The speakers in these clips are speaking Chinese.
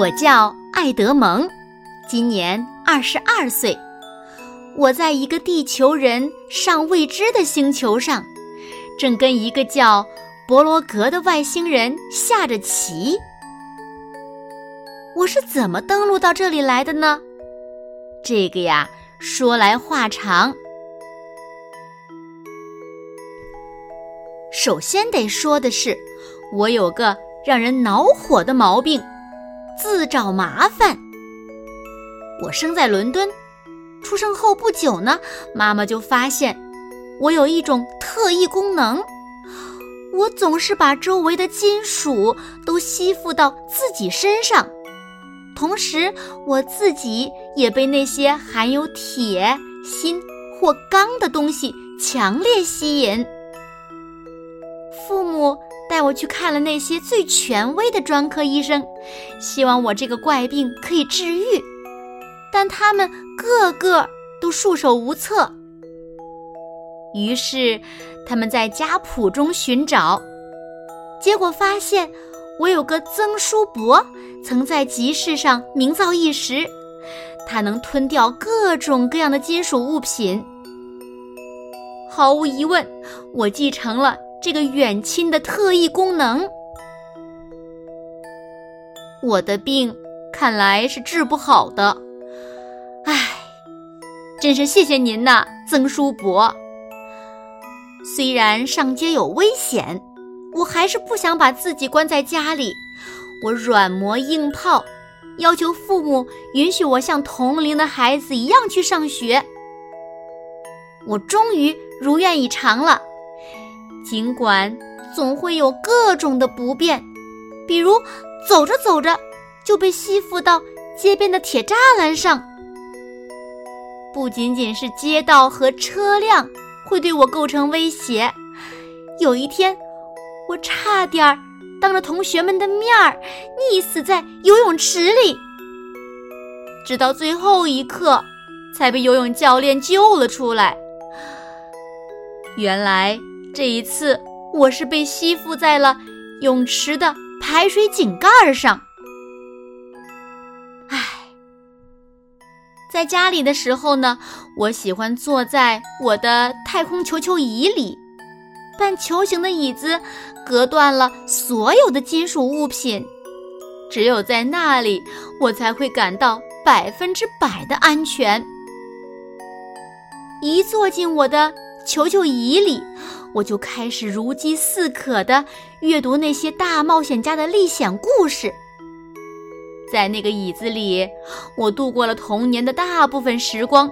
我叫爱德蒙，今年二十二岁。我在一个地球人尚未知的星球上，正跟一个叫博罗格的外星人下着棋。我是怎么登陆到这里来的呢？这个呀，说来话长。首先得说的是，我有个让人恼火的毛病。自找麻烦。我生在伦敦，出生后不久呢，妈妈就发现我有一种特异功能，我总是把周围的金属都吸附到自己身上，同时我自己也被那些含有铁、锌或钢的东西强烈吸引。带我去看了那些最权威的专科医生，希望我这个怪病可以治愈，但他们个个都束手无策。于是，他们在家谱中寻找，结果发现我有个曾叔伯曾在集市上名噪一时，他能吞掉各种各样的金属物品。毫无疑问，我继承了。这个远亲的特异功能，我的病看来是治不好的。唉，真是谢谢您呐，曾叔伯。虽然上街有危险，我还是不想把自己关在家里。我软磨硬泡，要求父母允许我像同龄的孩子一样去上学。我终于如愿以偿了。尽管总会有各种的不便，比如走着走着就被吸附到街边的铁栅栏上。不仅仅是街道和车辆会对我构成威胁，有一天我差点儿当着同学们的面儿溺死在游泳池里，直到最后一刻才被游泳教练救了出来。原来。这一次，我是被吸附在了泳池的排水井盖上。唉，在家里的时候呢，我喜欢坐在我的太空球球椅里，半球形的椅子隔断了所有的金属物品，只有在那里，我才会感到百分之百的安全。一坐进我的球球椅里。我就开始如饥似渴地阅读那些大冒险家的历险故事。在那个椅子里，我度过了童年的大部分时光，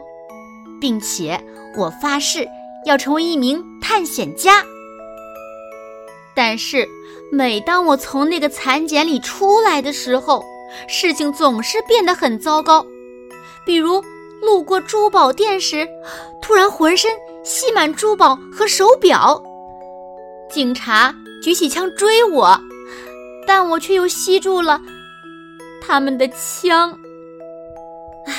并且我发誓要成为一名探险家。但是，每当我从那个蚕茧里出来的时候，事情总是变得很糟糕。比如，路过珠宝店时，突然浑身……吸满珠宝和手表，警察举起枪追我，但我却又吸住了他们的枪。唉，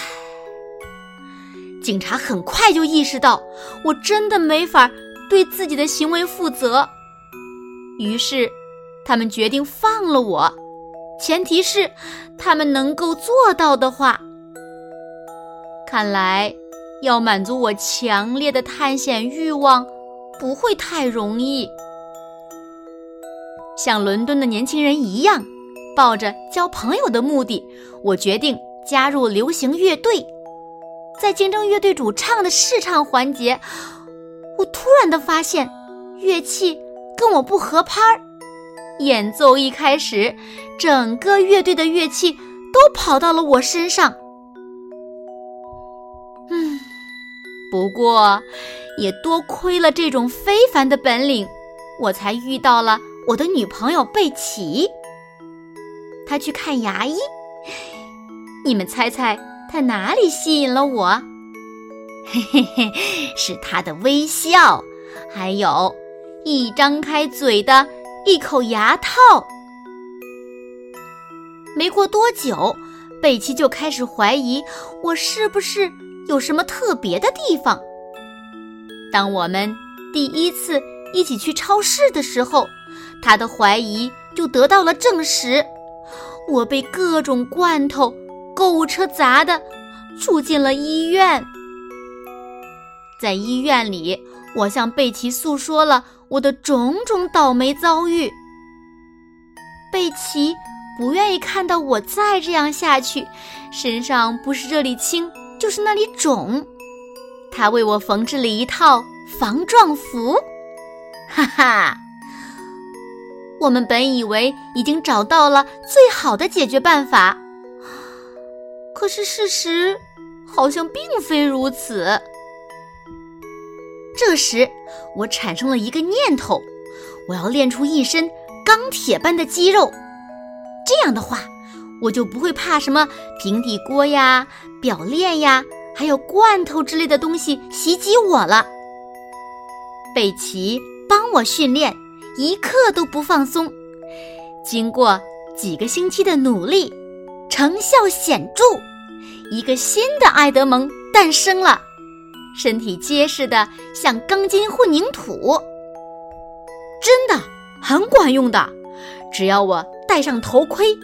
警察很快就意识到我真的没法对自己的行为负责，于是他们决定放了我，前提是他们能够做到的话。看来。要满足我强烈的探险欲望，不会太容易。像伦敦的年轻人一样，抱着交朋友的目的，我决定加入流行乐队。在竞争乐队主唱的试唱环节，我突然的发现，乐器跟我不合拍儿。演奏一开始，整个乐队的乐器都跑到了我身上。不过，也多亏了这种非凡的本领，我才遇到了我的女朋友贝奇。她去看牙医，你们猜猜她哪里吸引了我？嘿嘿嘿，是她的微笑，还有一张开嘴的一口牙套。没过多久，贝奇就开始怀疑我是不是有什么特别的地方。当我们第一次一起去超市的时候，他的怀疑就得到了证实。我被各种罐头、购物车砸的，住进了医院。在医院里，我向贝奇诉说了我的种种倒霉遭遇。贝奇不愿意看到我再这样下去，身上不是这里青，就是那里肿。他为我缝制了一套防撞服，哈哈。我们本以为已经找到了最好的解决办法，可是事实好像并非如此。这时，我产生了一个念头：我要练出一身钢铁般的肌肉，这样的话，我就不会怕什么平底锅呀、表链呀，还有罐头之类的东西袭击我了。贝奇帮我训练。一刻都不放松。经过几个星期的努力，成效显著，一个新的埃德蒙诞生了，身体结实的像钢筋混凝土，真的很管用的。只要我戴上头盔，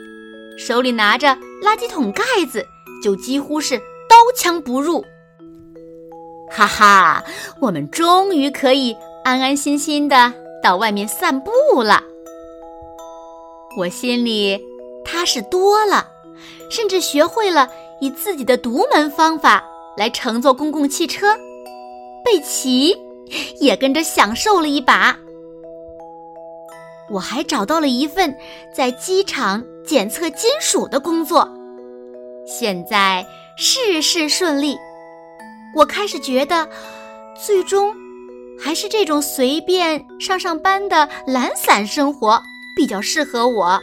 手里拿着垃圾桶盖子，就几乎是刀枪不入。哈哈，我们终于可以安安心心的。到外面散步了，我心里踏实多了，甚至学会了以自己的独门方法来乘坐公共汽车。贝奇也跟着享受了一把。我还找到了一份在机场检测金属的工作，现在事事顺利。我开始觉得，最终。还是这种随便上上班的懒散生活比较适合我，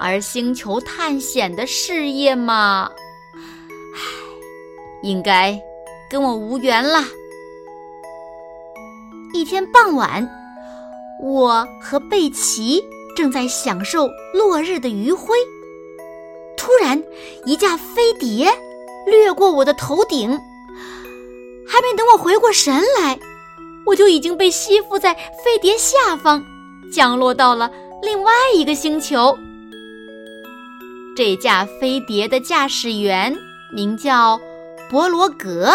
而星球探险的事业嘛，唉，应该跟我无缘了。一天傍晚，我和贝奇正在享受落日的余晖，突然一架飞碟掠过我的头顶，还没等我回过神来。我就已经被吸附在飞碟下方，降落到了另外一个星球。这架飞碟的驾驶员名叫博罗格，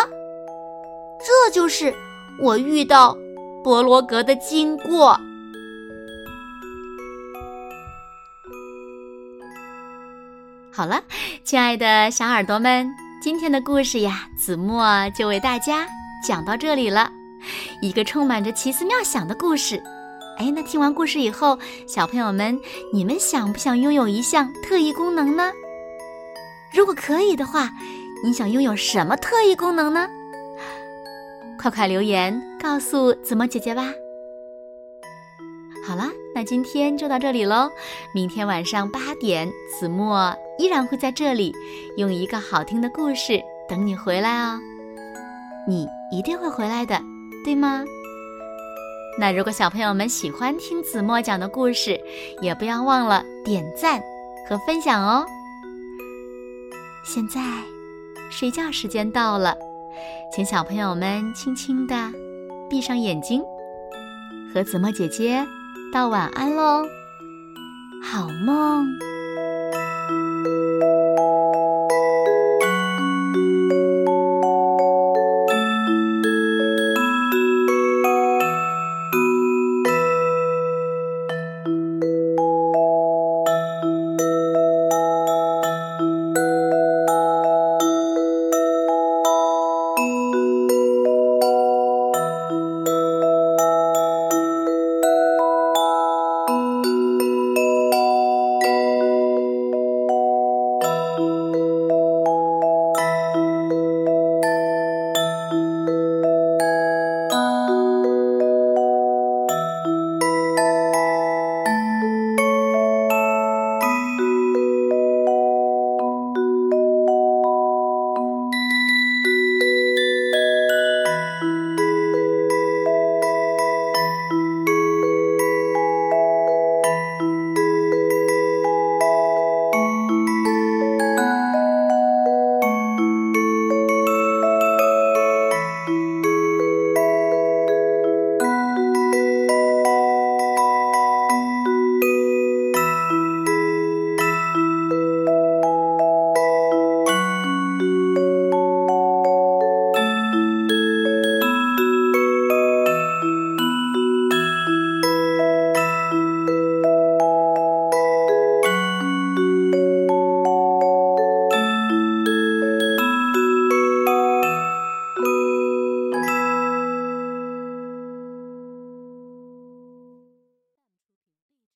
这就是我遇到博罗格的经过。好了，亲爱的小耳朵们，今天的故事呀，子墨就为大家讲到这里了。一个充满着奇思妙想的故事，哎，那听完故事以后，小朋友们，你们想不想拥有一项特异功能呢？如果可以的话，你想拥有什么特异功能呢？快快留言告诉子墨姐姐吧。好了，那今天就到这里喽。明天晚上八点，子墨依然会在这里，用一个好听的故事等你回来哦。你一定会回来的。对吗？那如果小朋友们喜欢听子墨讲的故事，也不要忘了点赞和分享哦。现在睡觉时间到了，请小朋友们轻轻的闭上眼睛，和子墨姐姐道晚安喽，好梦。